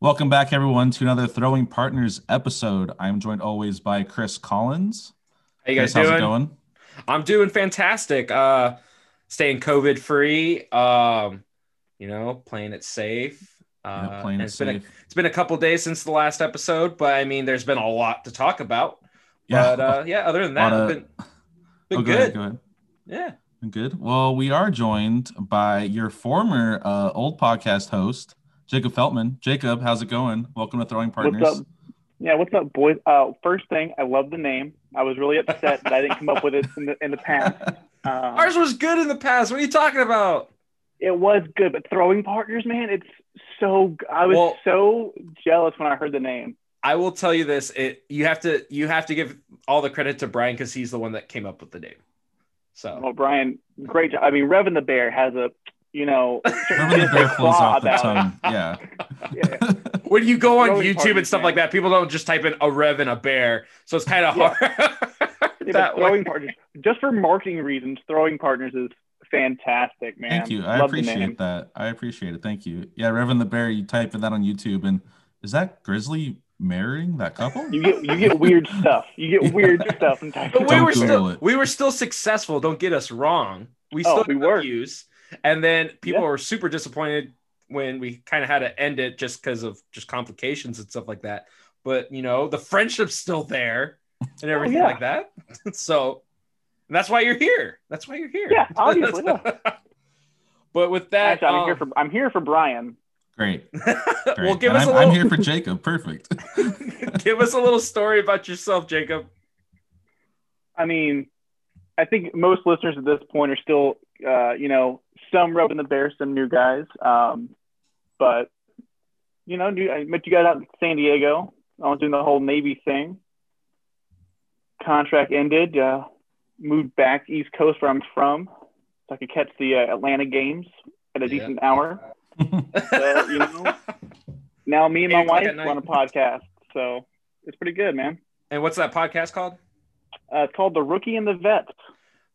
Welcome back, everyone, to another Throwing Partners episode. I'm joined always by Chris Collins. How you guys Chris, how's doing? it going? I'm doing fantastic. Uh, staying COVID free. Um, you know, playing it safe. Uh, Yeah, playing it it's been a, safe. it's been a couple days since the last episode, but I mean, there's been a lot to talk about. Yeah. But uh, yeah, other than that, Lot I've of- been, been Oh, go good. ahead, go ahead. Yeah. Good. Well, we are joined by your former uh, old podcast host, Jacob Feltman. Jacob, how's it going? Welcome to Throwing Partners. What's up? Yeah, what's up, boys? Uh, first thing, I love the name. I was really upset that I didn't come up with it in the in the past. Um, Ours was good in the past. What are you talking about? it was good, but throwing partners, man, it's so. I was Well- so jealous when I heard the name. I will tell you this: it you have to you have to give all the credit to Brian because he's the one that came up with the name. So Well, Brian, great job. I mean, Rev and the Bear has a, you know, Remember the bear flows off the tongue. Yeah. Yeah. when you go on Throwing YouTube and stuff man. like that, people don't just type in a rev and a bear, so it's kind of Yeah. hard. Yeah, that throwing way. partners, just for marketing reasons, throwing partners is fantastic, man. Thank you. I Love appreciate that. I appreciate it. Thank you. Yeah, Reverend and the Bear, you type in that on YouTube, and is that Grizzly marrying that couple? You get you get weird stuff. You get weird stuff in But we Don't were Google still it. we were still successful. Don't get us wrong. We Oh, still we were. views, and then people Yeah. were super disappointed when we kind of had to end it just because of just complications and stuff like that. But you know, the friendship's still there and everything Oh, yeah. like that. so and that's why you're here. That's why you're here. Yeah, obviously, yeah. but with that, Actually, I'm um, here for I'm here for Brian. Great. Great. well, give And us I'm, a little. I'm here for Jacob. Perfect. give us a little story about yourself, Jacob. I mean, I think most listeners at this point are still, uh, you know, some rubbing the bear, some new guys. Um, but you know, new, I met you guys out in San Diego. I was doing the whole Navy thing. Contract ended. Uh, moved back East Coast where I'm from, so I could catch the uh, Atlanta games at a Yeah. decent hour. Uh, you know, now me and my Eight wife run a podcast, so it's pretty good, man. and what's that podcast called? Uh, it's called The Rookie and the Vet.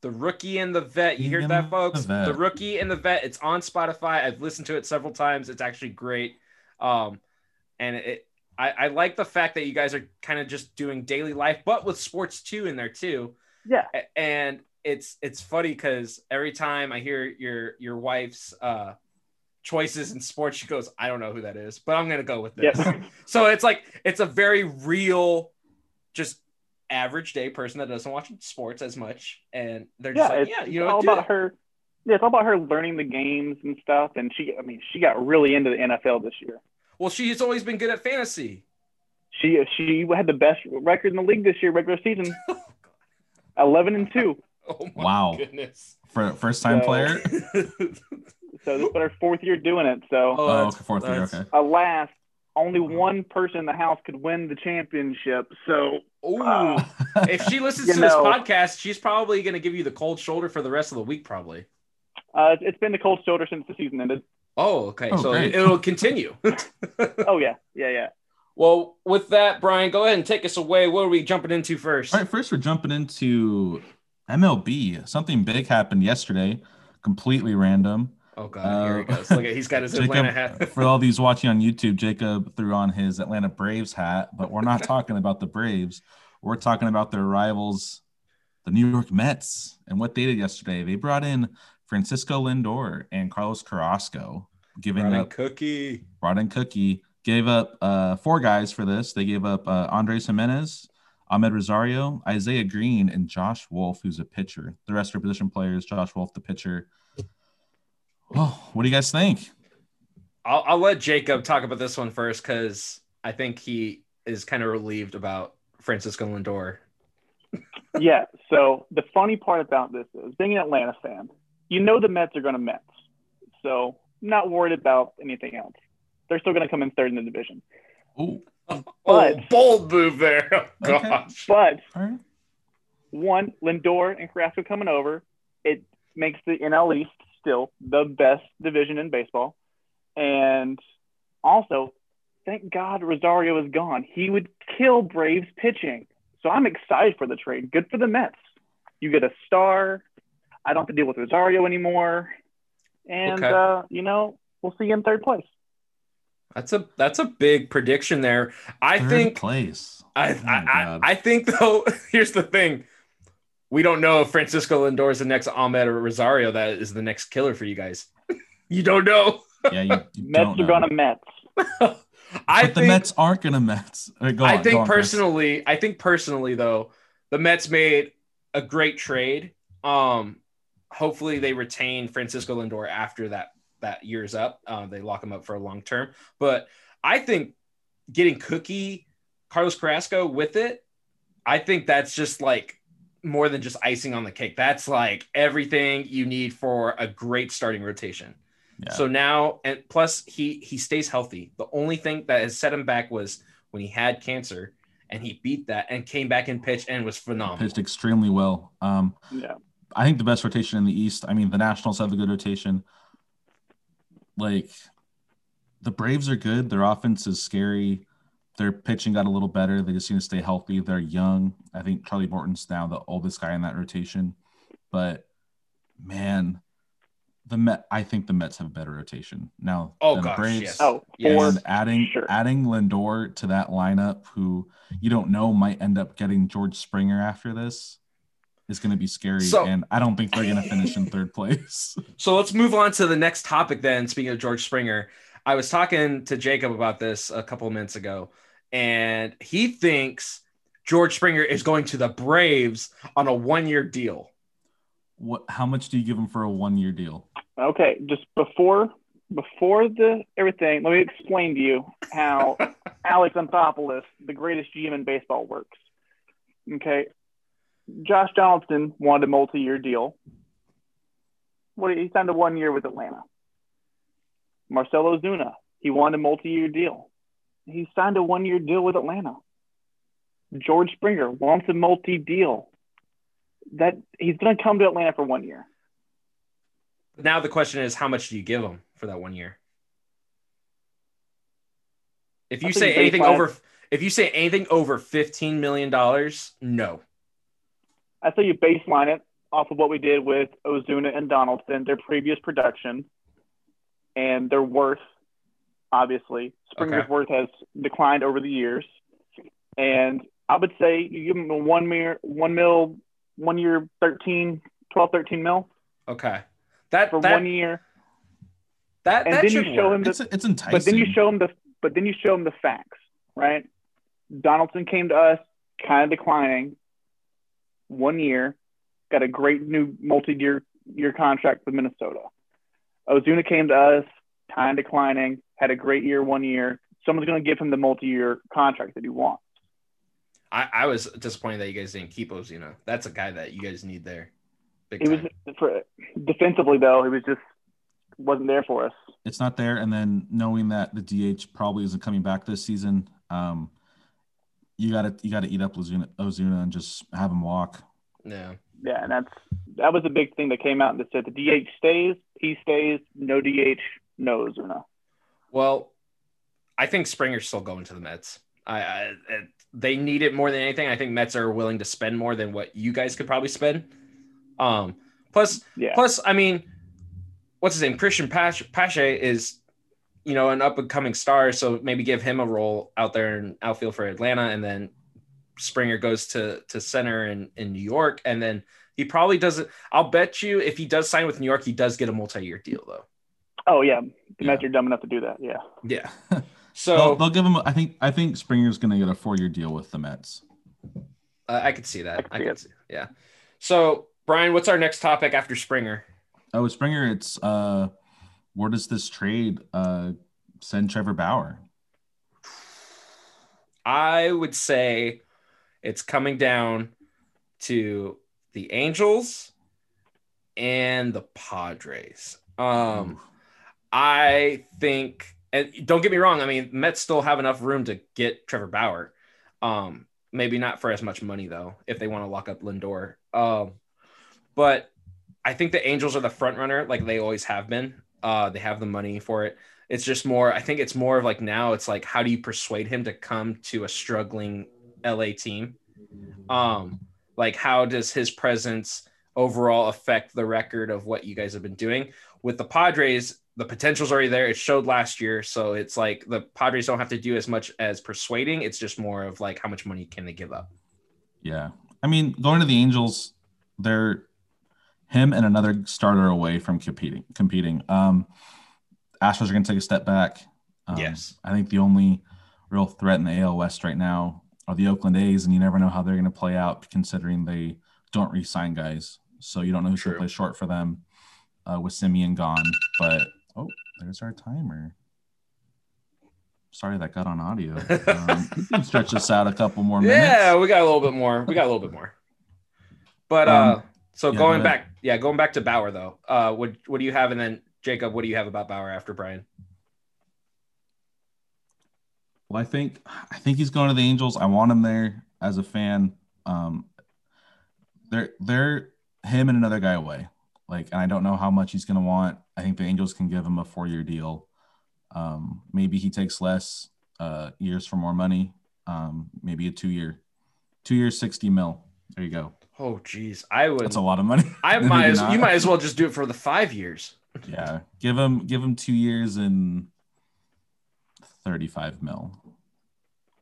The Rookie and the Vet. You hear that, folks? the The Rookie and the Vet. It's on Spotify. I've listened to it several times. It's actually great. Um, and it, I, I like the fact that you guys are kind of just doing daily life, but with sports too in there too. Yeah. And it's it's funny because every time I hear your your wife's uh choices in sports, she goes, "I don't know who that is, but I'm gonna go with this." Yeah. So it's like it's a very real, just average day person that doesn't watch sports as much, and they're just yeah, like, yeah, you it's know, all about it." her. Yeah, it's all about her learning the games and stuff. And she, I mean, she got really into the NFL this year. Well, she's always been good at fantasy. She she had the best record in the league this year, regular season, oh, eleven and two. Oh my Wow. goodness! For first time So- player? So this is her fourth year doing it. So Oh, that's- oh, okay, fourth year. Okay. alas, only one person in the house could win the championship. So Ooh, uh, if she listens You to this podcast, she's probably going to give you the cold shoulder for the rest of the week, probably. uh, it's been the cold shoulder since the season ended. Oh, okay. Oh, so great. it'll continue. Oh yeah, yeah, yeah. well, with that, Brian, go ahead and take us away. What are we jumping into first? All right, first we're jumping into MLB. Something big happened yesterday, completely random. Oh God, here he Uh, goes. Look at he's got his Atlanta hat. for all these watching on YouTube, Jacob threw on his Atlanta Braves hat, but we're not talking about the Braves. We're talking about their rivals, the New York Mets. And what they did yesterday, they brought in Francisco Lindor and Carlos Carrasco, giving Brian up Cookie. brought in Cookie, gave up uh, four guys for this. They gave up uh, Andres Gimenez, Amed Rosario, Isaiah Greene, and Josh Wolf, who's a pitcher. The rest are position players. Josh Wolf, the pitcher. Oh, what do you guys think? I'll, I'll let Jacob talk about this one first because I think he is kind of relieved about Francisco Lindor. yeah. So the funny part about this is being an Atlanta fan, you know the Mets are going to Mets. So not worried about anything else. They're still going to come in third in the division. Oh, Oh, But- bold move there. Oh, Okay. But all right. one, Lindor and Carrasco coming over, it makes the NL East still the best division in baseball. And also, thank God Rosario is gone. He would kill Braves pitching. So I'm excited for the trade. Good for the Mets. You get a star. I don't have to deal with Rosario anymore. And, Okay. uh, you know, we'll see you in third place. That's a that's a big prediction there. I Third think place. I, Oh I, I I think though. Here's the thing: we don't know if Francisco Lindor is the next Amed or Rosario that is the next killer for you guys. you don't know. Yeah, you, you Mets don't are know. gonna Mets. I but the Mets aren't gonna Mets. All right, go I on, think go on, Chris. personally, I think personally though, the Mets made a great trade. Um, hopefully they retain Francisco Lindor after that that year's up. Uh, they lock him up for a long term. But I think getting Cookie, Carlos Carrasco with it, I think that's just like more than just icing on the cake. That's like everything you need for a great starting rotation. Yeah. So now, and plus he he stays healthy. The only thing that has set him back was when he had cancer, and he beat that and came back and pitched and was phenomenal. pitched extremely well. Um, Yeah. I think the best rotation in the East. I mean, the Nationals have a good rotation. Like the Braves are good. Their offense is scary. Their pitching got a little better. They just need to stay healthy. They're young. I think Charlie Morton's now the oldest guy in that rotation. But man, the Met. I think the Mets have a better rotation now. Oh than the Braves. yes. Oh, Yes. And adding sure. adding Lindor to that lineup, who you don't know might end up getting George Springer after this, is going to be scary. So- and I don't think they're going to finish in third place. So let's move on to the next topic then. Speaking of George Springer, I was talking to Jacob about this a couple of minutes ago, and he thinks George Springer is going to the Braves on a one-year deal. what? How much do you give him for a one year deal? Okay, just before before the everything, let me explain to you how Alex Anthopoulos, the greatest GM in baseball, works. Okay, Josh Donaldson wanted a multi-year deal. What he signed a one year with Atlanta. Marcell Ozuna, he wanted a multi-year deal. He signed a one-year deal with Atlanta. George Springer wants a multi-deal. That he's going to come to Atlanta for one year. Now the question is, how much do you give him for that one year? If you say anything over, if you say anything over fifteen million dollars, no. I say you baseline it off of what we did with Ozuna and Donaldson, their previous production, and their worth. Obviously, Springer's Okay. worth has declined over the years, and I would say you give him a one year, one mil, one year, 13, 12, 13 mil Okay, that for that one year, that, and that then you should show work. him the It's it's enticing. but then you show him the but then you show him the facts, right? Donaldson came to us kind of declining, one year, got a great new multi-year year contract with Minnesota. Ozuna came to us kind of declining, had a great year one year. Someone's going to give him the multi-year contract that he wants. I, I was disappointed that you guys didn't keep Ozuna. That's a guy that you guys need there. Big He was time. for defensively though, he was just wasn't there for us. it's not there, and then knowing that the DH probably isn't coming back this season, um, you gotta you gotta eat up Ozuna, Ozuna and just have him walk. yeah. Yeah, and that's that was a big thing that came out and that said the DH stays, he stays, no DH, no Ozuna. Well, I think Springer's still going to the Mets. I, I it- they need it more than anything. I think Mets are willing to spend more than what you guys could probably spend. Um, plus, Yeah. plus, I mean, what's his name? Cristian Pache, Pache is, you know, an up and coming star. So maybe give him a role out there in outfield for Atlanta, and then Springer goes to to center in in New York, and then he probably doesn't. I'll bet you if he does sign with New York, he does get a multi year deal though. Oh yeah, the Yeah. Mets are dumb enough to do that. Yeah. Yeah. they'll, So they'll give him. I think I think Springer's gonna get a four year deal with the Mets. Uh, I could see that. could I could it. see. Yeah. So, Brian, what's our next topic after Springer? Oh, Springer, it's uh, where does this trade uh send Trevor Bauer? I would say it's coming down to the Angels and the Padres. Um, I think, and don't get me wrong. I mean, Mets still have enough room to get Trevor Bauer. Um, maybe not for as much money though, if they want to lock up Lindor. Um, but I think the Angels are the front runner, like they always have been. Uh, they have the money for it. It's just more. I think it's more of like now. It's like how do you persuade him to come to a struggling LA team? Um, like how does his presence overall affect the record of what you guys have been doing with the Padres? The potential's already there. It showed last year, so it's like the Padres don't have to do as much as persuading. It's just more of like how much money can they give up. Yeah, I mean, going to the Angels, they're him and another starter away from competing. Competing. Um, Astros are going to take a step back. Um, Yes. I think the only real threat in the AL West right now are the Oakland A's, and you never know how they're going to play out considering they don't re-sign guys. So you don't know who's going to play short for them uh, with Semien gone. But oh, there's our timer. Sorry that got on audio. Um, we can stretch this out a couple more minutes. Yeah, we got a little bit more. We got a little bit more. But uh, Um, so yeah, going back, yeah, going back to Bauer though. Uh, what what do you have? And then Jacob, what do you have about Bauer after Brian? Well, I think I think he's going to the Angels. I want him there as a fan. Um, they're they're him and another guy away. Like, and I don't know how much he's going to want. I think the Angels can give him a four year deal. Um, maybe he takes less uh, years for more money. Um, maybe a two year, two years, sixty mil. There you go. Oh, geez, I would. That's a lot of money. I might as you might as well just do it for the five years. Yeah, give him give him two years and thirty five mil.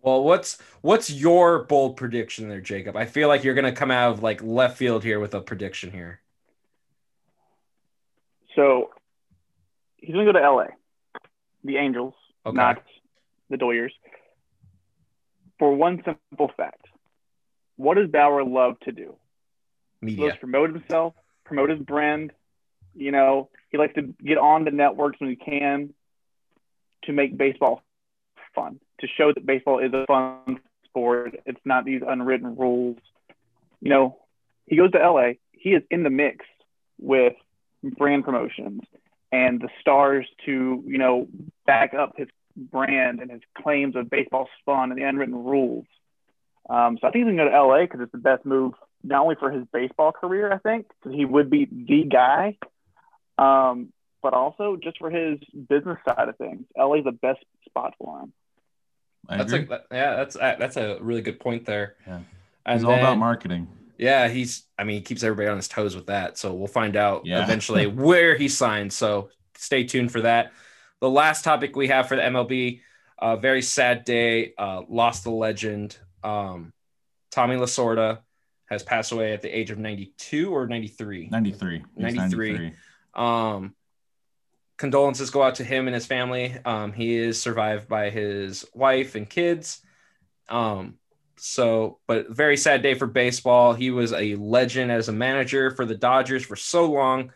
Well, what's what's your bold prediction there, Jacob? I feel like you're gonna come out of like left field here with a prediction here. So he's going to go to LA, the Angels, Okay. not the Doyers. For one simple fact, what does Bauer love to do? Media. He loves promote himself, promote his brand. You know, he likes to get on the networks when he can to make baseball fun, to show that baseball is a fun sport. It's not these unwritten rules. You know, he goes to LA, he is in the mix with brand promotions and the stars to, you know, back up his brand and his claims of baseball's fun and the unwritten rules. Um, so I think he's going to go to LA because it's the best move, not only for his baseball career, I think, because he would be the guy, um, but also just for his business side of things. LA is the best spot for him. I That's agree. a yeah, that's a, that's a really good point there. Yeah. And It's all about marketing. Yeah, he's. I mean, he keeps everybody on his toes with that. So we'll find out Yeah. eventually where he signs. So stay tuned for that. The last topic we have for the MLB, a very sad day. Uh, lost the legend. Um, Tommy Lasorda has passed away at the age of 92 or 93. 93. He's 93. Um, condolences go out to him and his family. Um, he is survived by his wife and kids. Um, so, but very sad day for baseball. He was a legend as a manager for the Dodgers for so long.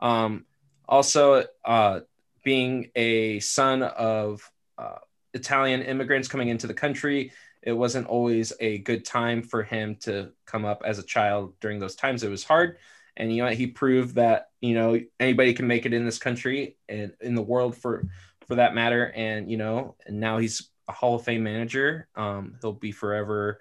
Um, also, uh, being a son of uh, Italian immigrants coming into the country, it wasn't always a good time for him to come up as a child during those times. It was hard and you know he proved that you know anybody can make it in this country and in the world for for that matter and you know and now he's a hall of fame manager um he'll be forever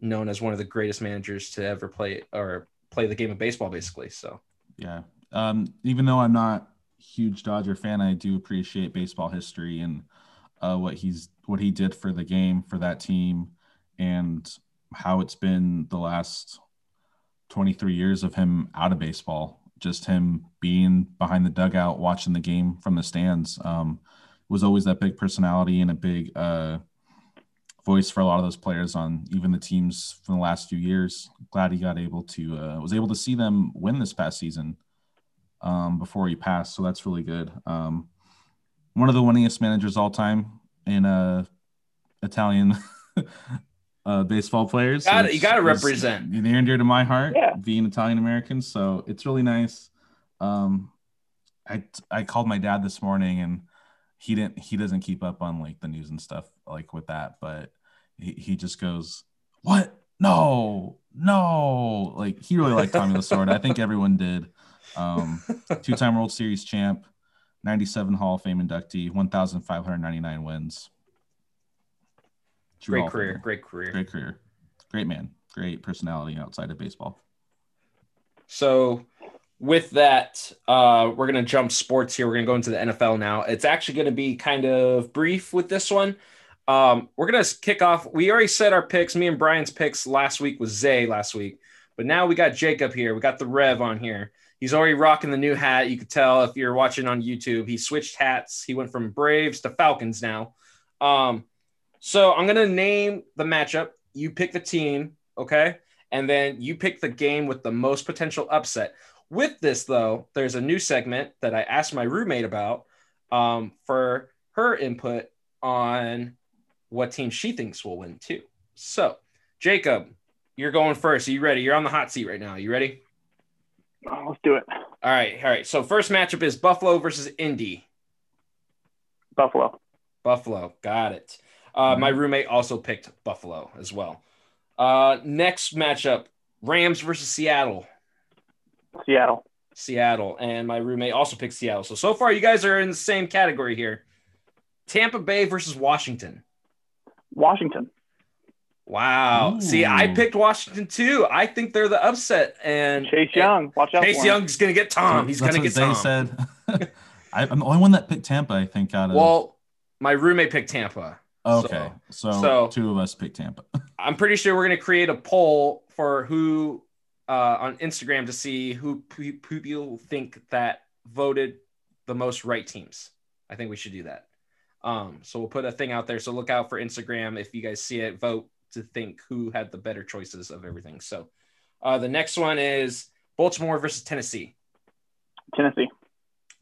known as one of the greatest managers to ever play or play the game of baseball basically so Yeah. Um, even though I'm not huge Dodger fan, I do appreciate baseball history and uh, what he's what he did for the game for that team and how it's been the last 23 years of him out of baseball. Just him being behind the dugout, watching the game from the stands. Um, was always that big personality and a big uh, voice for a lot of those players on even the teams from the last few years. Glad he got able to uh, was able to see them win this past season um, before he passed. So that's really good. Um, one of the winningest managers all time in uh, Italian uh, baseball players. Gotta- you gotta represent. Near and dear to my heart, Yeah. being Italian American. So it's really nice. Um, I I called my dad this morning and he didn't he doesn't keep up on like the news and stuff like with that, but he, he just goes, What? No, no. Like he really liked Tommy Lasorda. I think everyone did. Um, two-time World Series champ, 97 Hall of Fame inductee, 1,599 wins. Great Hall career Famer. great career Great career. Great man. Great personality outside of baseball. So with that, uh, we're gonna jump sports here. We're gonna go into the NFL now. It's actually gonna be kind of brief with this one. Um, we're gonna kick off. We already said our picks. Me and Brian's picks last week was Zay last week, but now we got Jacob here. We got the Rev on here. He's already rocking the new hat. You could tell if you're watching on YouTube. He switched hats. He went from Braves to Falcons now. Um, so I'm gonna name the matchup. You pick the team, okay? And then you pick the game with the most potential upset. With this, though, there's a new segment that I asked my roommate about um, for her input on what team she thinks will win too. So, Jacob, you're going first. Are you ready? You're on the hot seat right now. You ready? Oh, let's do it. All right. All right. So, first matchup is Buffalo versus Indy. Buffalo. Buffalo. Got it. Uh, my roommate also picked Buffalo as well. Uh, next matchup Rams versus Seattle. Seattle. Seattle. And my roommate also picked Seattle. So, so far, you guys are in the same category here. Tampa Bay versus Washington. Washington. Wow. Ooh. See, I picked Washington too. I think they're the upset. And Chase Young. Watch out. Chase for. Young's going to get Tom. He's going to get Zay Tom. said. I, I'm the only one that picked Tampa, I think, out of. Well, my roommate picked Tampa. okay. So, so- two of us picked Tampa. I'm pretty sure we're going to create a poll for who uh, on Instagram to see who, who people think that voted the most right teams. I think we should do that. Um, so we'll put a thing out there. So look out for Instagram if you guys see it. Vote to think who had the better choices of everything. So uh, the next one is Baltimore versus Tennessee. Tennessee.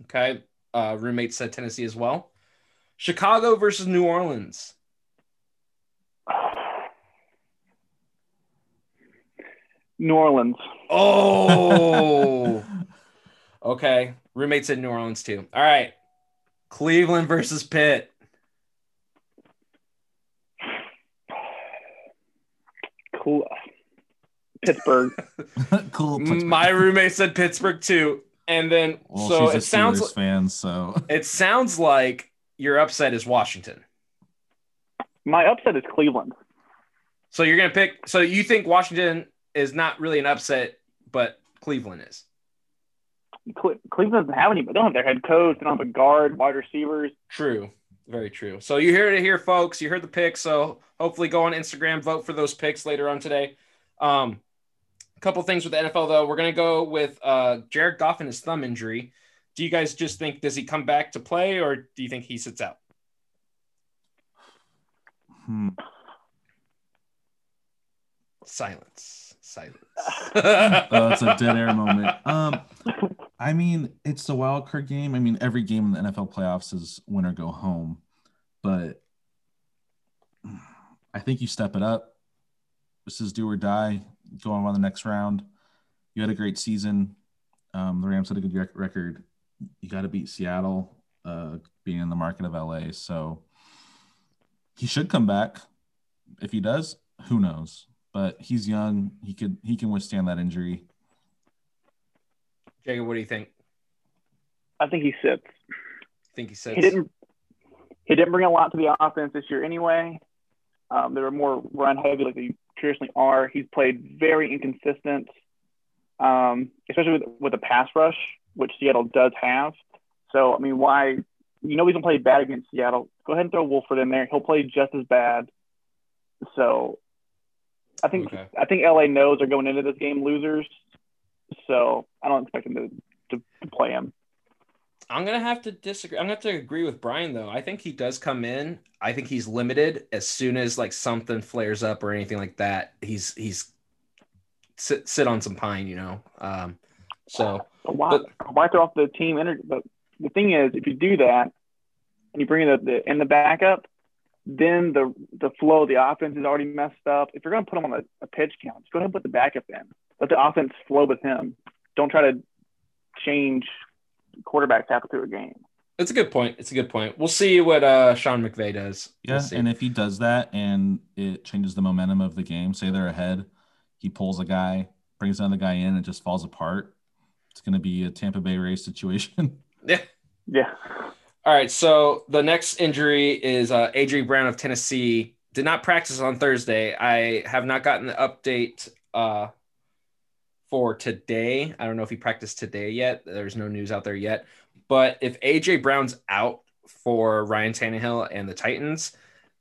Okay, uh, roommate said Tennessee as well. Chicago versus New Orleans. New Orleans. Oh. Okay. Roommates in New Orleans too. All right. Cleveland versus Pitt. Cool. Pittsburgh. cool. My roommate said Pittsburgh too. And then well, so she's a it sounds Steelers fan, so it sounds like your upset is Washington. My upset is Cleveland. So you're gonna pick so you think Washington is not really an upset, but Cleveland is. Cle- Cleveland doesn't have any, but they don't have their head coach. They don't have a guard, wide receivers. True. Very true. So you heard it here, folks. You heard the picks. So hopefully go on Instagram, vote for those picks later on today. Um, a couple things with the NFL though. We're gonna go with uh, Jared Goff and his thumb injury. Do you guys just think does he come back to play, or do you think he sits out? hmm. Silence. Silence. oh, it's a dead air moment. Um, I mean, it's the wild card game. I mean, every game in the NFL playoffs is win or go home, but I think you step it up. This is do or die. Go on the next round. You had a great season. Um, the Rams had a good rec- record. You got to beat Seattle, uh, being in the market of LA. So he should come back. If he does, who knows? But he's young. He could he can withstand that injury. Jacob, what do you think? I think he sits. I think he says He didn't. He didn't bring a lot to the offense this year anyway. Um, they were more run heavy like they traditionally are. He's played very inconsistent, um, especially with with the pass rush, which Seattle does have. So I mean, why? You know he's gonna play bad against Seattle. Go ahead and throw Wolford in there. He'll play just as bad. So I think Okay. I think LA knows they're going into this game losers. So I don't expect them to, to, to play him. I'm gonna have to disagree. I'm gonna have to agree with Brian though. I think he does come in. I think he's limited as soon as like something flares up or anything like that. He's he's sit sit on some pine, you know. Um, so But why, why throw off the team energy? But the thing is, if you do that and you bring in the, the in the backup, then the the flow of the offense is already messed up. If you're going to put him on a, a pitch count, just go ahead and put the backup in. Let the offense flow with him. Don't try to change quarterbacks halfway through a game. it's a good point. It's a good point. We'll see what uh Sean McVay does. Yeah, We'll and if he does that and it changes the momentum of the game, say they're ahead, he pulls a guy, brings another guy in, and it just falls apart. It's going to be a Tampa Bay Rays situation. yeah. Yeah. All right. So the next injury is uh, AJ Brown of Tennessee. Did not practice on Thursday. I have not gotten the update uh, for today. I don't know if he practiced today yet. There's no news out there yet. But if AJ Brown's out for Ryan Tannehill and the Titans,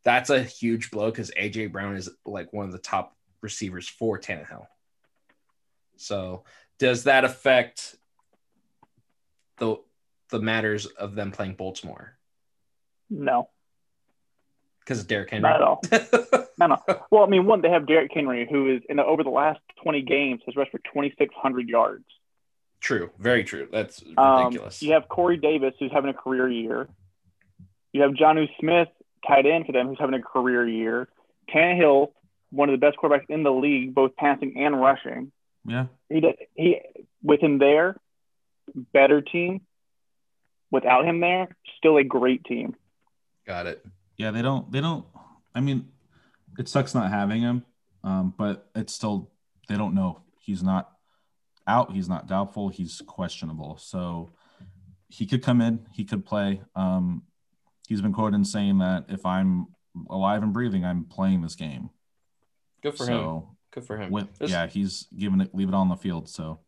that's a huge blow because AJ Brown is like one of the top receivers for Tannehill. So does that affect the the matters of them playing Baltimore No, because of Derrick Henry. not at all. No, no. Well, I mean, one, they have Derrick Henry, who is in the, over the last 20 games has rushed for 2,600 yards. true, very true. That's Um, ridiculous. you have Corey Davis, who's having a career year. You have Jonnu Smith, tight end for them, who's having a career year. Tannehill, one of the best quarterbacks in the league, both passing and rushing. Yeah. He does, he with him there, better team. Without him there, still a great team. Got it. Yeah, they don't. They don't. I mean, it sucks not having him, um, but it's still they don't know. He's not out. He's not doubtful. He's questionable. So he could come in. He could play. Um, he's been quoted in saying that if I'm alive and breathing, I'm playing this game. Good for him. so Good for him. with yeah, he's giving it leave it all on the field. So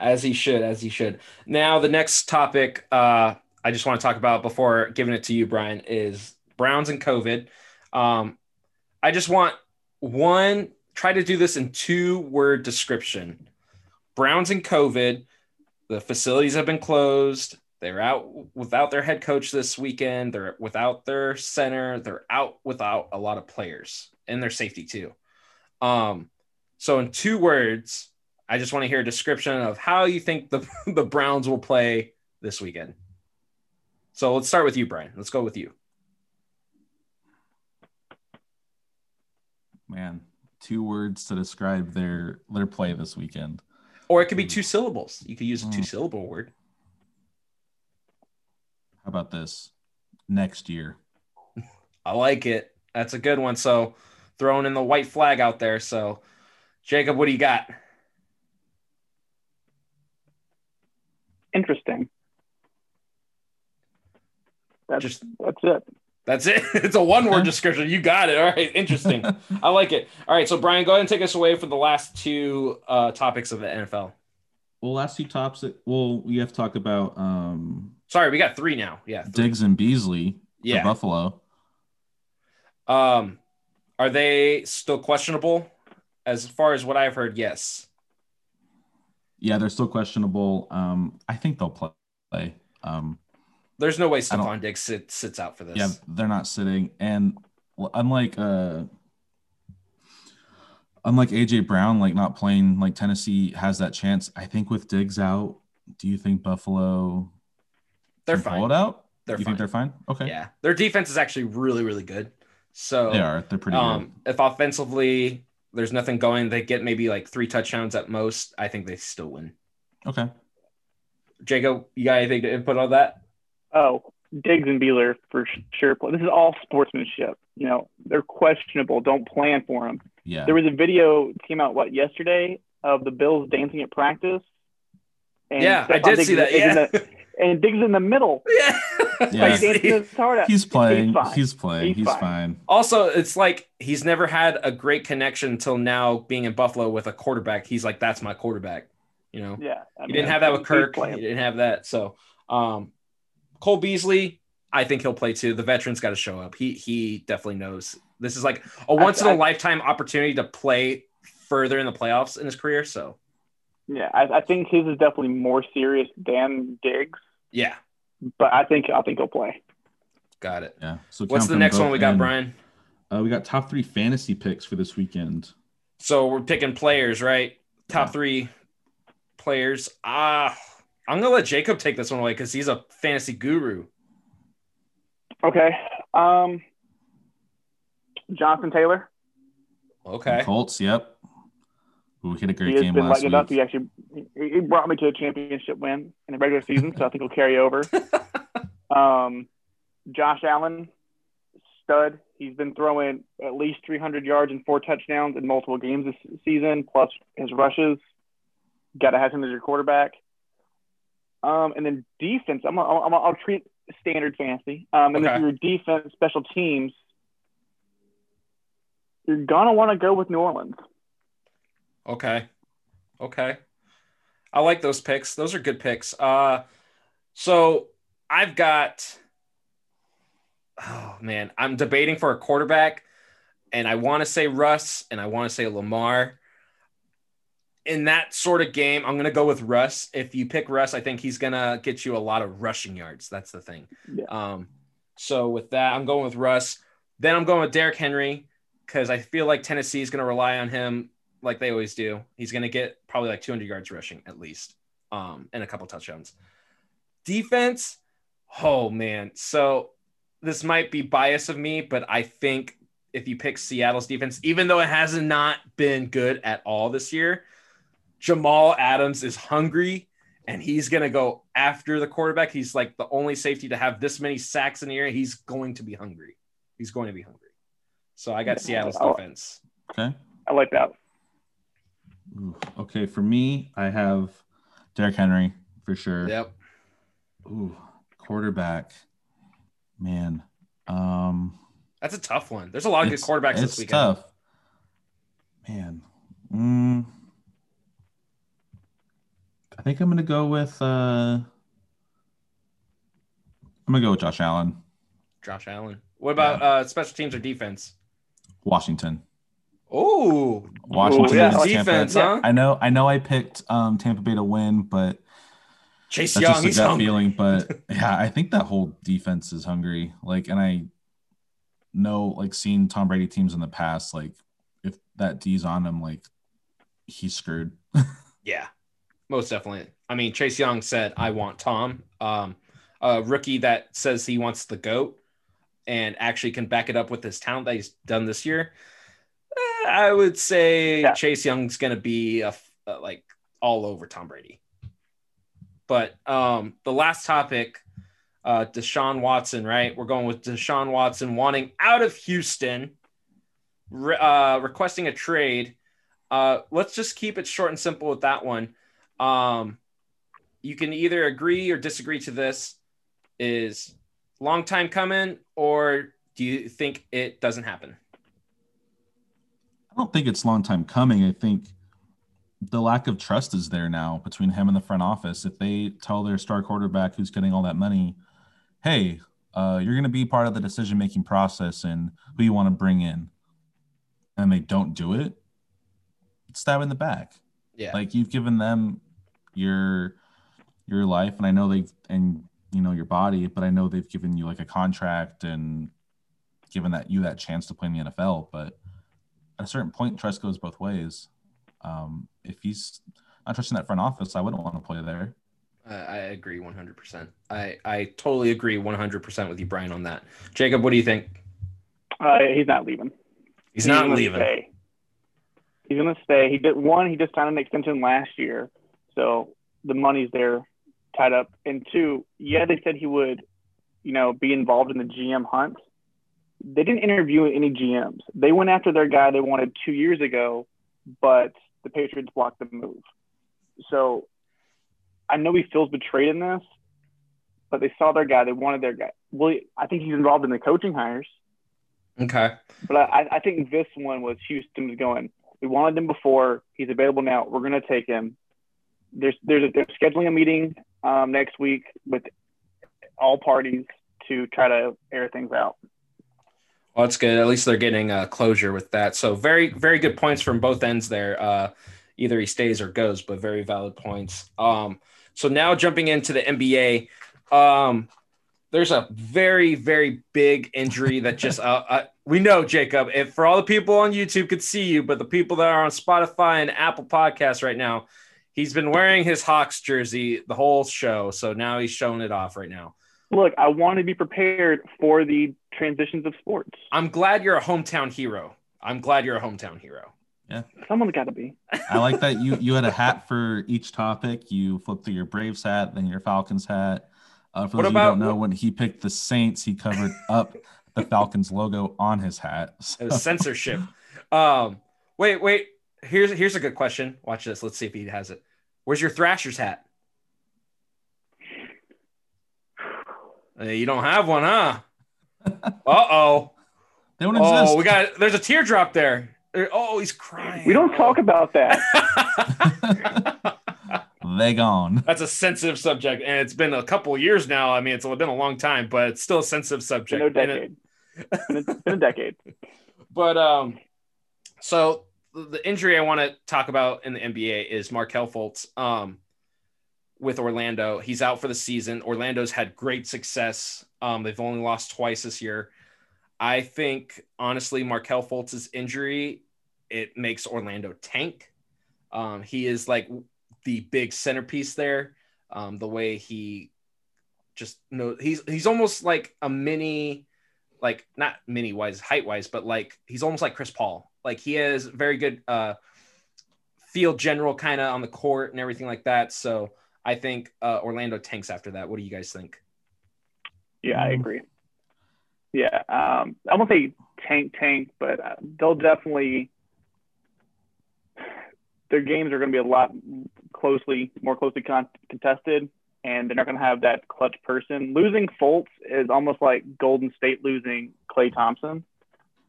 as he should as he should. Now the next topic uh i just want to talk about before giving it to you brian is browns and covid. Um i just want one try to do this in two word description. Browns and covid the facilities have been closed. They're out without their head coach this weekend. They're without their center. They're out without a lot of players and their safety too. Um so in two words I just want to hear a description of how you think the, the Browns will play this weekend. So let's start with you, Brian. Let's go with you. man, two words to describe their their play this weekend. Or it could be two syllables. You could use a Mm. two syllable word. How about this? Next year. I like it. That's a good one. So throwing in the white flag out there. So, Jacob, what do you got? Interesting. That's Just that's it. that's it. It's a one word description. You got it. All right. Interesting. I like it. All right. So, Brian, go ahead and take us away for the last two uh, topics of the NFL. Well, last two tops. Well, we have to talk about um, Sorry, we got three now. Yeah. three. Diggs and Beasley for Yeah. Buffalo. Um, are they still questionable? As far as what I've heard, yes. Yeah, they're still questionable. Um, I think they'll play. Um, There's no way Stefon Diggs sit, sits out for this. yeah, they're not sitting, and unlike uh, unlike AJ Brown, like not playing, like Tennessee has that chance. I think with Diggs out, do you think Buffalo they're can pull it out? They're you fine. think they're fine? Okay, Yeah, their defense is actually really, really good. So they are. They're pretty um, if offensively there's nothing going, they get maybe like three touchdowns at most. I think they still win. Okay. Jacob, you got anything to input on that? Oh, Diggs and Beeler for sure. This is all sportsmanship. You know, they're questionable. Don't plan for them. Yeah. There was a video came out what yesterday of the Bills dancing at practice. And yeah, I did Diggs see that. is in Yeah, the- and Diggs in the middle. yeah. Yeah. He's dancing his. He's playing. fine. He's playing. He's He's, fine. fine. Also, it's like he's never had a great connection until now being in Buffalo with a quarterback. He's like, that's my quarterback. You know, Yeah, I he didn't have that with Kirk. playing. He didn't have that. So, um, Cole Beasley, I think he'll play too. The veteran's got to show up. He he definitely knows this is like a once in a I- lifetime opportunity to play further in the playoffs in his career. So, Yeah, I, I think his is definitely more serious than Diggs, yeah, but I think I think he'll play. got it. Yeah. So What's the next one we got, in. Brian? Uh, we got top three fantasy picks for this weekend. So we're picking players, right? Top Yeah. three players. Ah, I'm gonna let Jacob take this one away because he's a fantasy guru. Okay, um, Jonathan Taylor. Okay. Colts. Yep. We hit a He great has game been last it up. He actually he, he brought me to a championship win in the regular season, so I think he'll carry over. um, Josh Allen, stud. He's been throwing at least 300 yards and four touchdowns in multiple games this season, plus his rushes. Got to have him as your quarterback. Um, and then defense, I'm, I'm, I'm, I'll treat standard fantasy. Um, and Okay. if your defense, special teams, you're gonna want to go with New Orleans. Okay. Okay. I like those picks. Those are good picks. Uh so I've got oh man, I'm debating for a quarterback and I want to say Russ and I want to say Lamar. in that sort of game, I'm gonna go with Russ. If you pick Russ, I think he's gonna get you a lot of rushing yards. That's the thing. Yeah. Um, so with that, I'm going with Russ. Then I'm going with Derrick Henry because I feel like Tennessee is gonna rely on him like they always do. He's gonna get probably like 200 yards rushing at least, um, and a couple touchdowns. Defense, oh man. So this might be bias of me, but I think if you pick Seattle's defense, even though it has not been good at all this year, Jamal Adams is hungry and he's going to go after the quarterback. He's like the only safety to have this many sacks in the air. He's going to be hungry. He's going to be hungry. So I got Seattle's Oh. defense. Okay. I like that. Ooh, okay. For me, I have Derrick Henry for sure. Yep. Ooh, quarterback. Man. Um That's a tough one. There's a lot of good quarterbacks this weekend. tough. Man. Mm, I think I'm gonna go with uh I'm gonna go with Josh Allen, Josh Allen. What about uh, special teams or defense? Washington. Oh, Washington yeah, versus I like Tampa. defense, huh? I know I know I picked um Tampa Bay to win, but Chase that's Young, just a he's gut hungry. feeling. But yeah, I think that whole defense is hungry. Like, and I know, like, seeing Tom Brady teams in the past, like, if that D's on him, like, he's screwed. Yeah, most definitely. I mean, Chase Young said, "I want Tom." Um, a rookie that says he wants the goat and actually can back it up with his talent that he's done this year. I would say Yeah. Chase Young's going to be a, uh, like all over Tom Brady. But um, the last topic, uh, Deshaun Watson, right? We're going with Deshaun Watson wanting out of Houston, re- uh, requesting a trade. Uh, let's just keep it short and simple with that one. Um, you can either agree or disagree to this. Is long time coming, or do you think it doesn't happen? I don't think it's a long time coming. I think the lack of trust is there now between him and the front office. If they tell their star quarterback who's getting all that money, hey, uh, you're going to be part of the decision making process and who you want to bring in, and they don't do it, stab in the back. Yeah, Like you've given them your your life, and I know they've and you know your body, but I know they've given you like a contract and given that you that chance to play in the NFL. But at a certain point, trust goes both ways. Um, if he's not trusting that front office, I wouldn't want to play there. I, I agree 100%. I, I totally agree 100% with you, Brian, on that. Jacob, what do you think? Uh, he's not leaving. He's, not gonna leaving. Stay. He's going to stay. He did one. He just signed an extension last year, so the money's there, tied up. And two, yeah, they said he would, you know, be involved in the GM hunt. They didn't interview any GMs. They went after their guy they wanted two years ago, but the Patriots blocked the move. So I know he feels betrayed in this, but they saw their guy. They wanted their guy. Well, I think he's involved in the coaching hires. Okay. But I, I think this one was Houston going. We wanted him before. He's available now. We're going to take him. There's there's a, they're scheduling a meeting um, next week with all parties to try to air things out. Well, that's good. At least they're getting uh, closure with that. So very, very good points from both ends there. Uh, either he stays or goes, but very valid points. Um, so now jumping into the NBA, um, there's a very, very big injury that just uh, uh, we know, Jacob. If for all the people on YouTube could see you, but the people that are on Spotify and Apple Podcasts right now, he's been wearing his Hawks jersey the whole show. So now he's showing it off right now. Look, I want to be prepared for the transitions of sports. I'm glad you're a hometown hero. I'm glad you're a hometown hero. Yeah. Someone's got to be. I like that you you had a hat for each topic. You flipped through your Braves hat, then your Falcons hat. Uh, for What those of you who don't know, when he picked the Saints, he covered up the Falcons logo on his hat. It was censorship. Um, wait, wait. Here's here's a good question. Watch this. Let's see if he has it. Where's your Thrashers hat? Uh, you don't have one, huh? Uh oh. they don't exist. Oh, we got. There's a teardrop there. Oh, he's crying. We don't talk about that. they gone. That's a sensitive subject, and it's been a couple years now. I mean, it's been a long time, but it's still a sensitive subject. Been a And it- decade. Been a, been a decade. But um, so the injury I want to talk about in the NBA is Markelle Fultz. Um, with Orlando, he's out for the season. Orlando's had great success. Um, they've only lost twice this year. I think honestly, Markelle Fultz's injury it makes Orlando tank. Um, he is like the big centerpiece there. Um, the way he just know he's he's almost like a mini, like not mini wise height wise, but like he's almost like Chris Paul. Like he has very good uh, field general kind of on the court and everything like that. So I think uh, Orlando tanks after that. What do you guys think? Yeah, I agree. Yeah, um, I won't say tank tank, but uh, they'll definitely their games are going to be a lot closely more closely con- contested, and they're not going to have that clutch person. Losing Fultz is almost like Golden State losing Klay Thompson.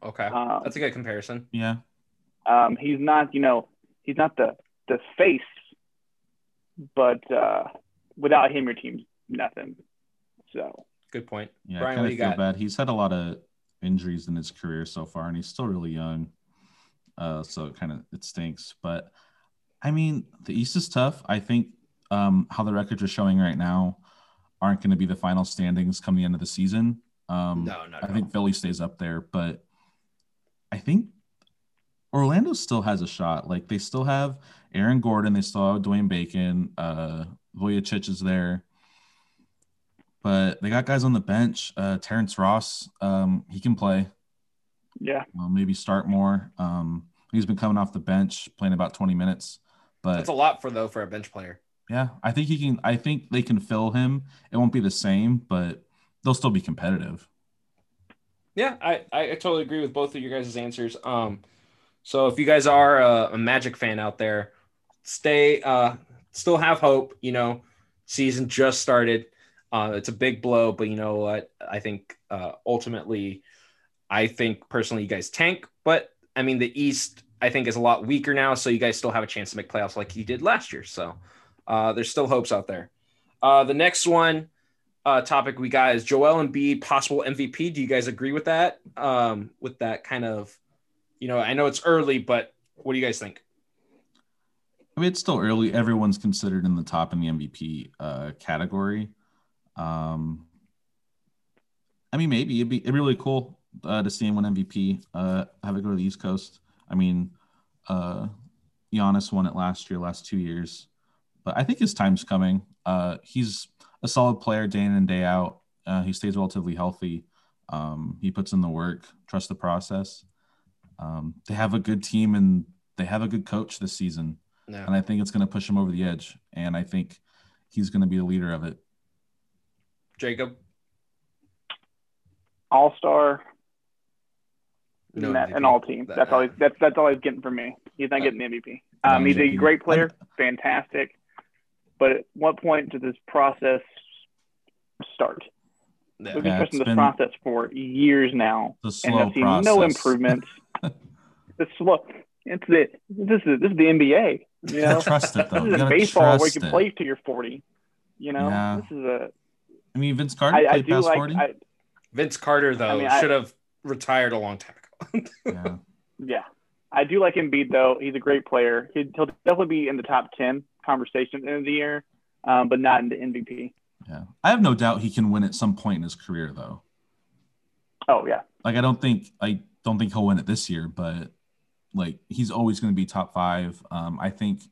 Okay, Um, that's a good comparison. Yeah. Um, he's not, you know, he's not the the face, but uh, without him, your team's nothing. So Good point. Yeah, Brian, I kind of feel got? bad. He's had a lot of injuries in his career so far, and he's still really young. Uh, so it kind of it stinks. But I mean, the East is tough. I think um, how the records are showing right now aren't going to be the final standings come the end of the season. Um, No, no, I no. think Philly stays up there, but I think Orlando still has a shot. Like they still have Aaron Gordon, they still have Dwayne Bacon, uh, Vucevic is there, but they got guys on the bench. Uh, Terrence Ross, um, he can play. yeah, Well, maybe start more. Um, he's been coming off the bench, playing about 20 minutes, but That's a lot for though for a bench player. yeah, I think he can. I think they can fill him. It won't be the same, but they'll still be competitive. Yeah, I, I I totally agree with both of your guys' answers. Um, so if you guys are a, a Magic fan out there, stay, uh, still have hope. You know, season just started. Uh, it's a big blow, but you know what? I think uh, ultimately, I think personally, you guys tank. But I mean, the East I think is a lot weaker now, so you guys still have a chance to make playoffs like you did last year. So uh, there's still hopes out there. Uh, the next one uh, topic we got is Joel Embiid possible MVP. Do you guys agree with that? Um, with that kind of, you know, I know it's early, but what do you guys think? I mean, it's still early. Everyone's considered in the top in the MVP uh, category. Um, I mean, maybe it'd be, it'd be really cool uh, to see him win MVP. Uh, have it go to the East Coast. I mean, uh, Giannis won it last year, last two years, but I think his time's coming. Uh, he's a solid player day in and day out. Uh, he stays relatively healthy. Um, he puts in the work. Trust the process. Um, they have a good team and they have a good coach this season No. and I think it's going to push him over the edge. And I think he's going to be the leader of it. Jacob? all star No and MVP. all team. That- That's all. He's, that's that's all he's getting from me. He's not Uh, getting the MVP. Um, he's a great player, fantastic. But at what point did this process start? Yeah. We've been Yeah, pushing this been- process for years now, The and slow have seen process. no improvements. it's slow. It's the this is this is the NBA. You You know, trust it though. this is gotta baseball where you can it. play till you're 40. You know, Yeah. this is a. I mean, Vince Carter I, I do past like. 40. I, Vince Carter, though, I mean, I- should have retired a long time ago. yeah. Yeah, I do like Embiid though. He's a great player. He'd, he'll definitely be in the top ten conversation at the end of the year, um, but not in the MVP. yeah. I have no doubt he can win at some point in his career though. Oh yeah, Like I don't think I don't think he'll win it this year, but like he's always going to be top five. Um, I think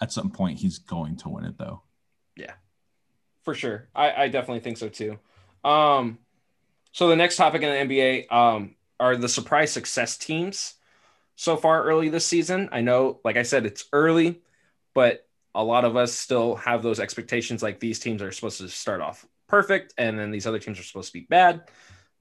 at some point he's going to win it though. For sure. I, I definitely think so too. Um, so the next topic in the NBA um, are the surprise success teams so far early this season. I know, like I said, it's early, but a lot of us still have those expectations like these teams are supposed to start off perfect and then these other teams are supposed to be bad.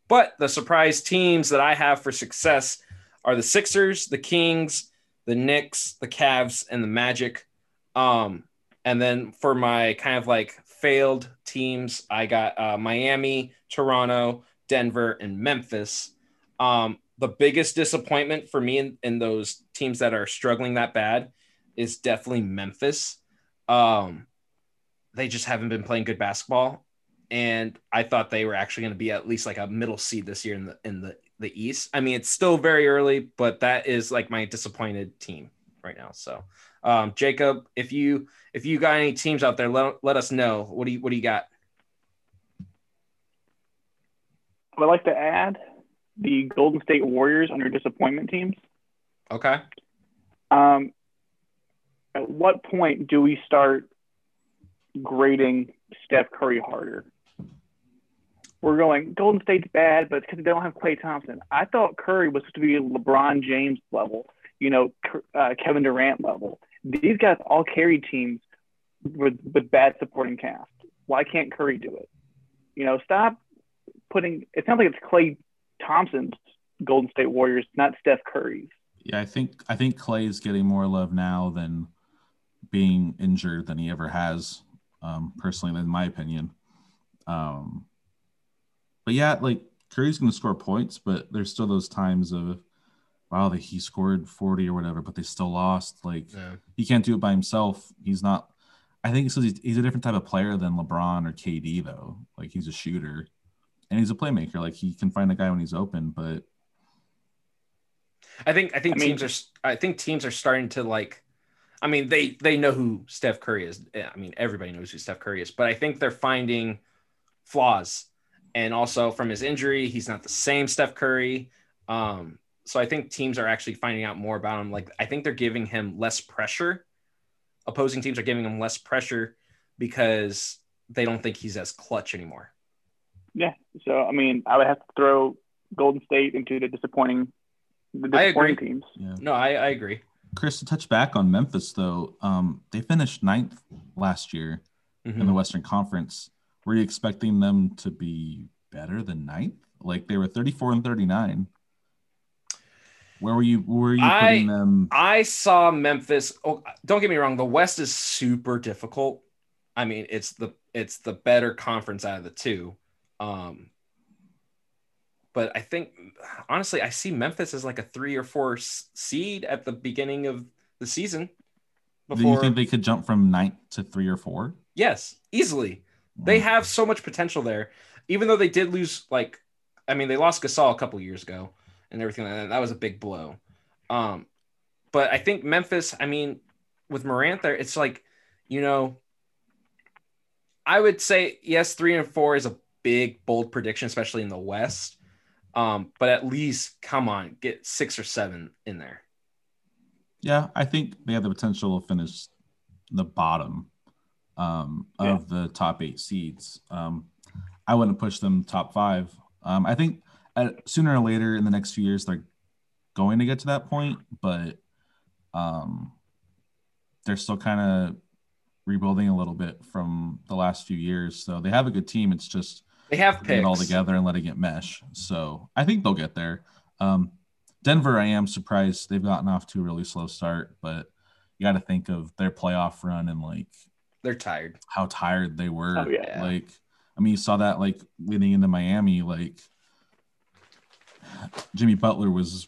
But the surprise teams that I have for success are the Sixers, the Kings, the Knicks, the Cavs, and the Magic. Um, and then for my kind of like failed teams, I got uh, Miami, Toronto, Denver, and Memphis. Um, the biggest disappointment for me in, in those teams that are struggling that bad is definitely Memphis. Um, they just haven't been playing good basketball, and I thought they were actually going to be at least like a middle seed this year in the in the the East. I mean, it's still very early, but that is like my disappointed team right now. So, um, Jacob, if you if you got any teams out there, let, let us know. What do you what do you got? I would like to add the Golden State Warriors under disappointment teams. Okay. Um, at what point do we start grading Steph Curry harder? We're going Golden State's bad, but it's because they don't have Klay Thompson. I thought Curry was supposed to be LeBron James level, you know, uh, Kevin Durant level. These guys all carry teams with with bad supporting cast. Why can't Curry do it? You know, stop putting. It sounds like it's Klay Thompson's Golden State Warriors, not Steph Curry's. Yeah, I think I think Klay is getting more love now than being injured than he ever has. Um, personally, in my opinion. Um, but yeah, like Curry's going to score points, but there's still those times of wow that he scored 40 or whatever, but they still lost. Like yeah. he can't do it by himself. He's not. I think so. He's, he's a different type of player than LeBron or KD though. Like he's a shooter, and he's a playmaker. Like he can find a guy when he's open, but. I think I think I teams mean, are I think teams are starting to like I mean they they know who Steph Curry is. I mean everybody knows who Steph Curry is, but I think they're finding flaws and also from his injury, he's not the same Steph Curry. Um, so I think teams are actually finding out more about him. Like I think they're giving him less pressure. Opposing teams are giving him less pressure because they don't think he's as clutch anymore. Yeah. So I mean, I would have to throw Golden State into the disappointing, the disappointing teams. Yeah. No, I, I agree. Chris, to touch back on Memphis though, um, they finished ninth last year mm-hmm. in the Western Conference were you expecting them to be better than ninth? Like they were 34 and 39. Where were you? Where were you putting I, them? I saw Memphis. Oh, don't get me wrong. The West is super difficult. I mean, it's the it's the better conference out of the two. Um, but I think honestly, I see Memphis as like a three or four seed at the beginning of the season. Before... Do you think they could jump from ninth to three or four? Yes, easily. They have so much potential there, even though they did lose. Like, I mean, they lost Gasol a couple years ago and everything like that. That was a big blow. Um, but I think Memphis. I mean, with Morant there, it's like, you know, I would say yes, three and four is a big bold prediction, especially in the West. Um, but at least come on, get six or seven in there. Yeah, I think they have the potential to finish the bottom um, yeah. of the top eight seeds. Um, I wouldn't push them top five. Um, I think sooner or later in the next few years they're going to get to that point, but um, they're still kind of rebuilding a little bit from the last few years. So they have a good team. It's just they have picks. it all together and letting it mesh. So I think they'll get there. Um, Denver, I am surprised they've gotten off to a really slow start, but you got to think of their playoff run and like they're tired. How tired they were. Oh, yeah. Like, I mean, you saw that like leading into Miami, like Jimmy Butler was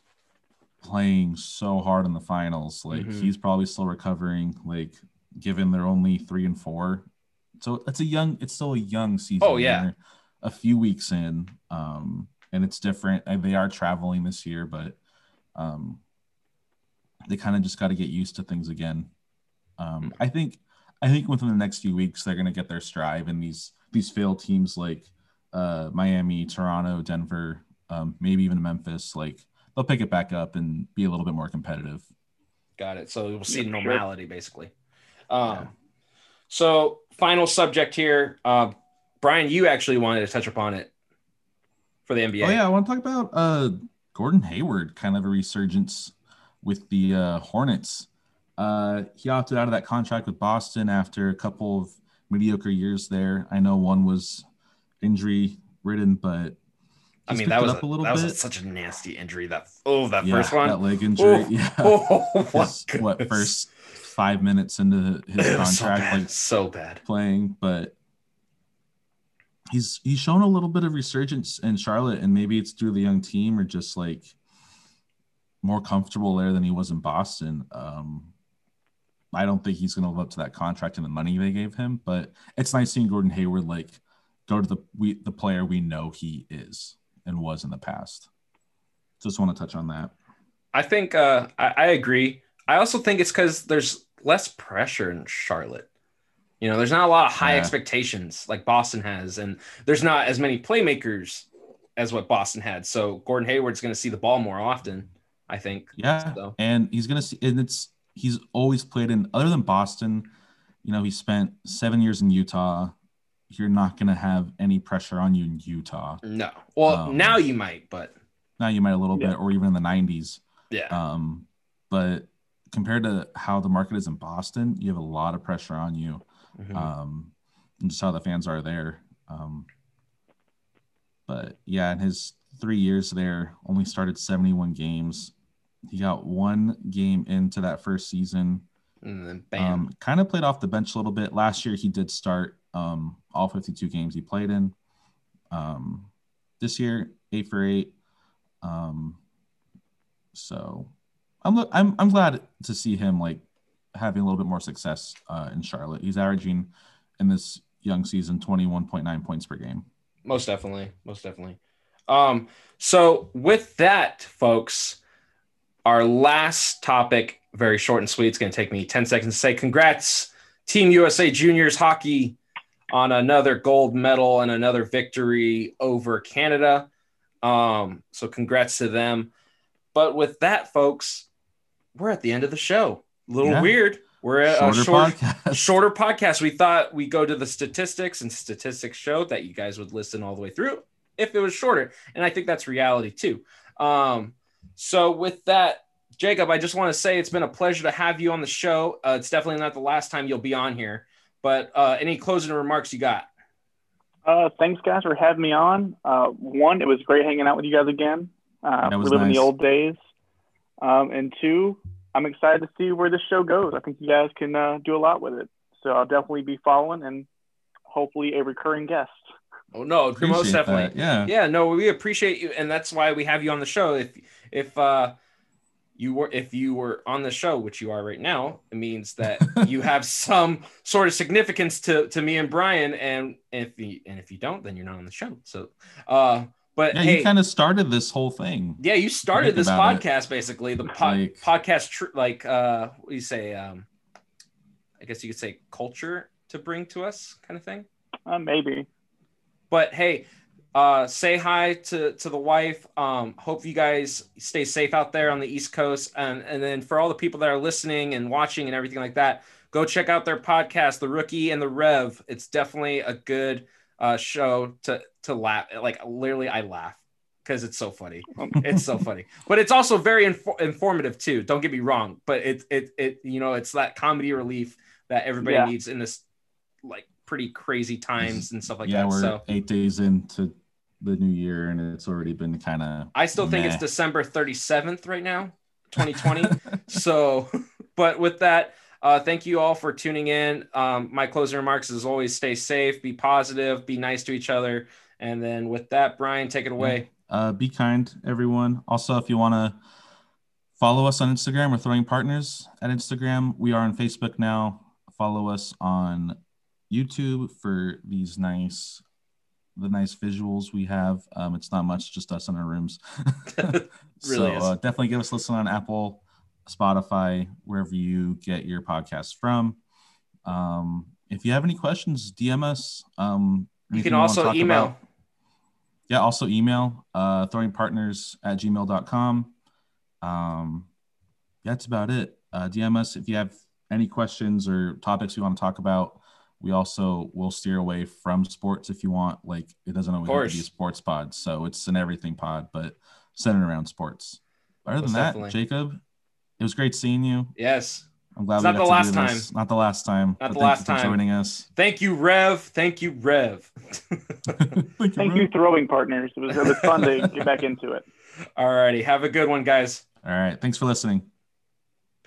playing so hard in the finals. Like mm-hmm. he's probably still recovering, like given they're only three and four. So it's a young, it's still a young season. Oh, yeah. A few weeks in. Um, and it's different. They are traveling this year, but um, they kind of just got to get used to things again. Um, I think I think within the next few weeks they're going to get their stride, and these these failed teams like uh, Miami, Toronto, Denver, um, maybe even Memphis, like they'll pick it back up and be a little bit more competitive. Got it. So we'll see yeah, normality sure. basically. Um, yeah. So final subject here, uh, Brian, you actually wanted to touch upon it for the NBA. Oh yeah, I want to talk about uh, Gordon Hayward, kind of a resurgence with the uh, Hornets. Uh, he opted out of that contract with Boston after a couple of mediocre years there. I know one was injury ridden, but I mean that was a, a that was a, such a nasty injury. That oh that yeah, first one that leg injury. Oh, yeah, oh, his, what first five minutes into his contract, so like so bad playing, but he's he's shown a little bit of resurgence in Charlotte, and maybe it's through the young team or just like more comfortable there than he was in Boston. Um, I don't think he's going to live up to that contract and the money they gave him. But it's nice seeing Gordon Hayward like go to the we the player we know he is and was in the past. Just want to touch on that. I think uh, I, I agree. I also think it's because there's less pressure in Charlotte. You know, there's not a lot of high Yeah. expectations like Boston has, and there's not as many playmakers as what Boston had. So Gordon Hayward's going to see the ball more often, I think. Yeah, So- and he's gonna see, and it's he's always played in other than Boston. You know, he spent seven years in Utah. You're not gonna have any pressure on you in Utah. No. Well, Um, now you might, but Now you might a little Yeah. bit, or even in the '90s. yeah. Um, but compared to how the market is in Boston, you have a lot of pressure on you. Mhm. Um, and just how the fans are there. Um, but yeah, in his three years there, only started 71 games. He got one game into that first season. and then bam. Um, kind of played off the bench a little bit. Last year, he did start um, all 52 games he played in. Um, this year, eight for eight. Um, so I'm, I'm I'm glad to see him like having a little bit more success uh, in Charlotte. He's averaging in this young season 21.9 points per game. Most definitely. Most definitely. Um, so with that, folks, our last topic, very short and sweet. It's going to take me 10 seconds to say congrats, Team USA Juniors Hockey, on another gold medal and another victory over Canada. Um, so congrats to them. But with that, folks, we're at the end of the show. A little Yeah. weird. We're at Shorter a short, podcast. shorter podcast. We thought we'd go to the statistics, and statistics showed that you guys would listen all the way through if it was shorter, and I think that's reality too. Um, so with that, Jacob, I just want to say it's been a pleasure to have you on the show. Uh, it's definitely not the last time you'll be on here, but uh, any closing remarks you got? Uh, thanks, guys, for having me on. Uh, one, it was great hanging out with you guys again. Uh, That was reliving nice. the old days. Um, and two, I'm excited to see where this show goes. I think you guys can uh, do a lot with it. So I'll definitely be following and hopefully a recurring guest. Oh no, Appreciate most definitely. that. Yeah. yeah no we appreciate you and that's why we have you on the show if if uh you were if you were on the show which you are right now it means that you have some sort of significance to to me and brian and if you and if you don't then you're not on the show so uh but Yeah, hey you kind of started this whole thing. yeah you started this about it. podcast basically the po- like- podcast tr- like uh what do you say um i guess you could say culture to bring to us kind of thing Uh, maybe. but hey uh say hi to to the wife. Um hope you guys stay safe out there on the east coast. And and then for all the people that are listening and watching and everything like that go check out their podcast the rookie and the rev. It's definitely a good uh show to to laugh. Like literally i laugh because it's so funny. It's so funny. But it's also very infor- informative too don't get me wrong. But it it it you know it's that comedy relief that everybody Yeah. needs in this like pretty crazy times and stuff like yeah, that. we're so eight days into the new year, and it's already been kind of. I still think it's December 37th right now, 2020. so, but with that, uh, thank you all for tuning in. Um, my closing remarks is always stay safe, be positive, be nice to each other. And then with that, Brian, take it away. uh, be kind, everyone. Also, if you want to follow us on Instagram, we're throwing partners at Instagram. We are on Facebook now. Follow us on YouTube for these nice, the nice visuals we have. Um, it's not much, just us in our rooms. so Really is. uh, definitely give us a listen on Apple, Spotify, wherever you get your podcasts from. Um, if you have any questions, DM us. Um, You can also talk email. about. Yeah, also email uh, throwingpartners at gmail.com. Um, that's about it. Uh, DM us if you have any questions or topics you want to talk about. We also will steer away from sports if you want. Like, it doesn't always have to be a sports pod. So it's an everything pod, but centered around sports. Other Most than that, definitely. Jacob, it was great seeing you. Yes. I'm glad It's we not got the to last do this. Not the last time. Not but the thank last you for time. joining us. Thank you, Rev. Thank you, Rev. thank Thank bro. you, throwing partners. It was, it was fun to get back into it. All righty. Have a good one, guys. All right. Thanks for listening.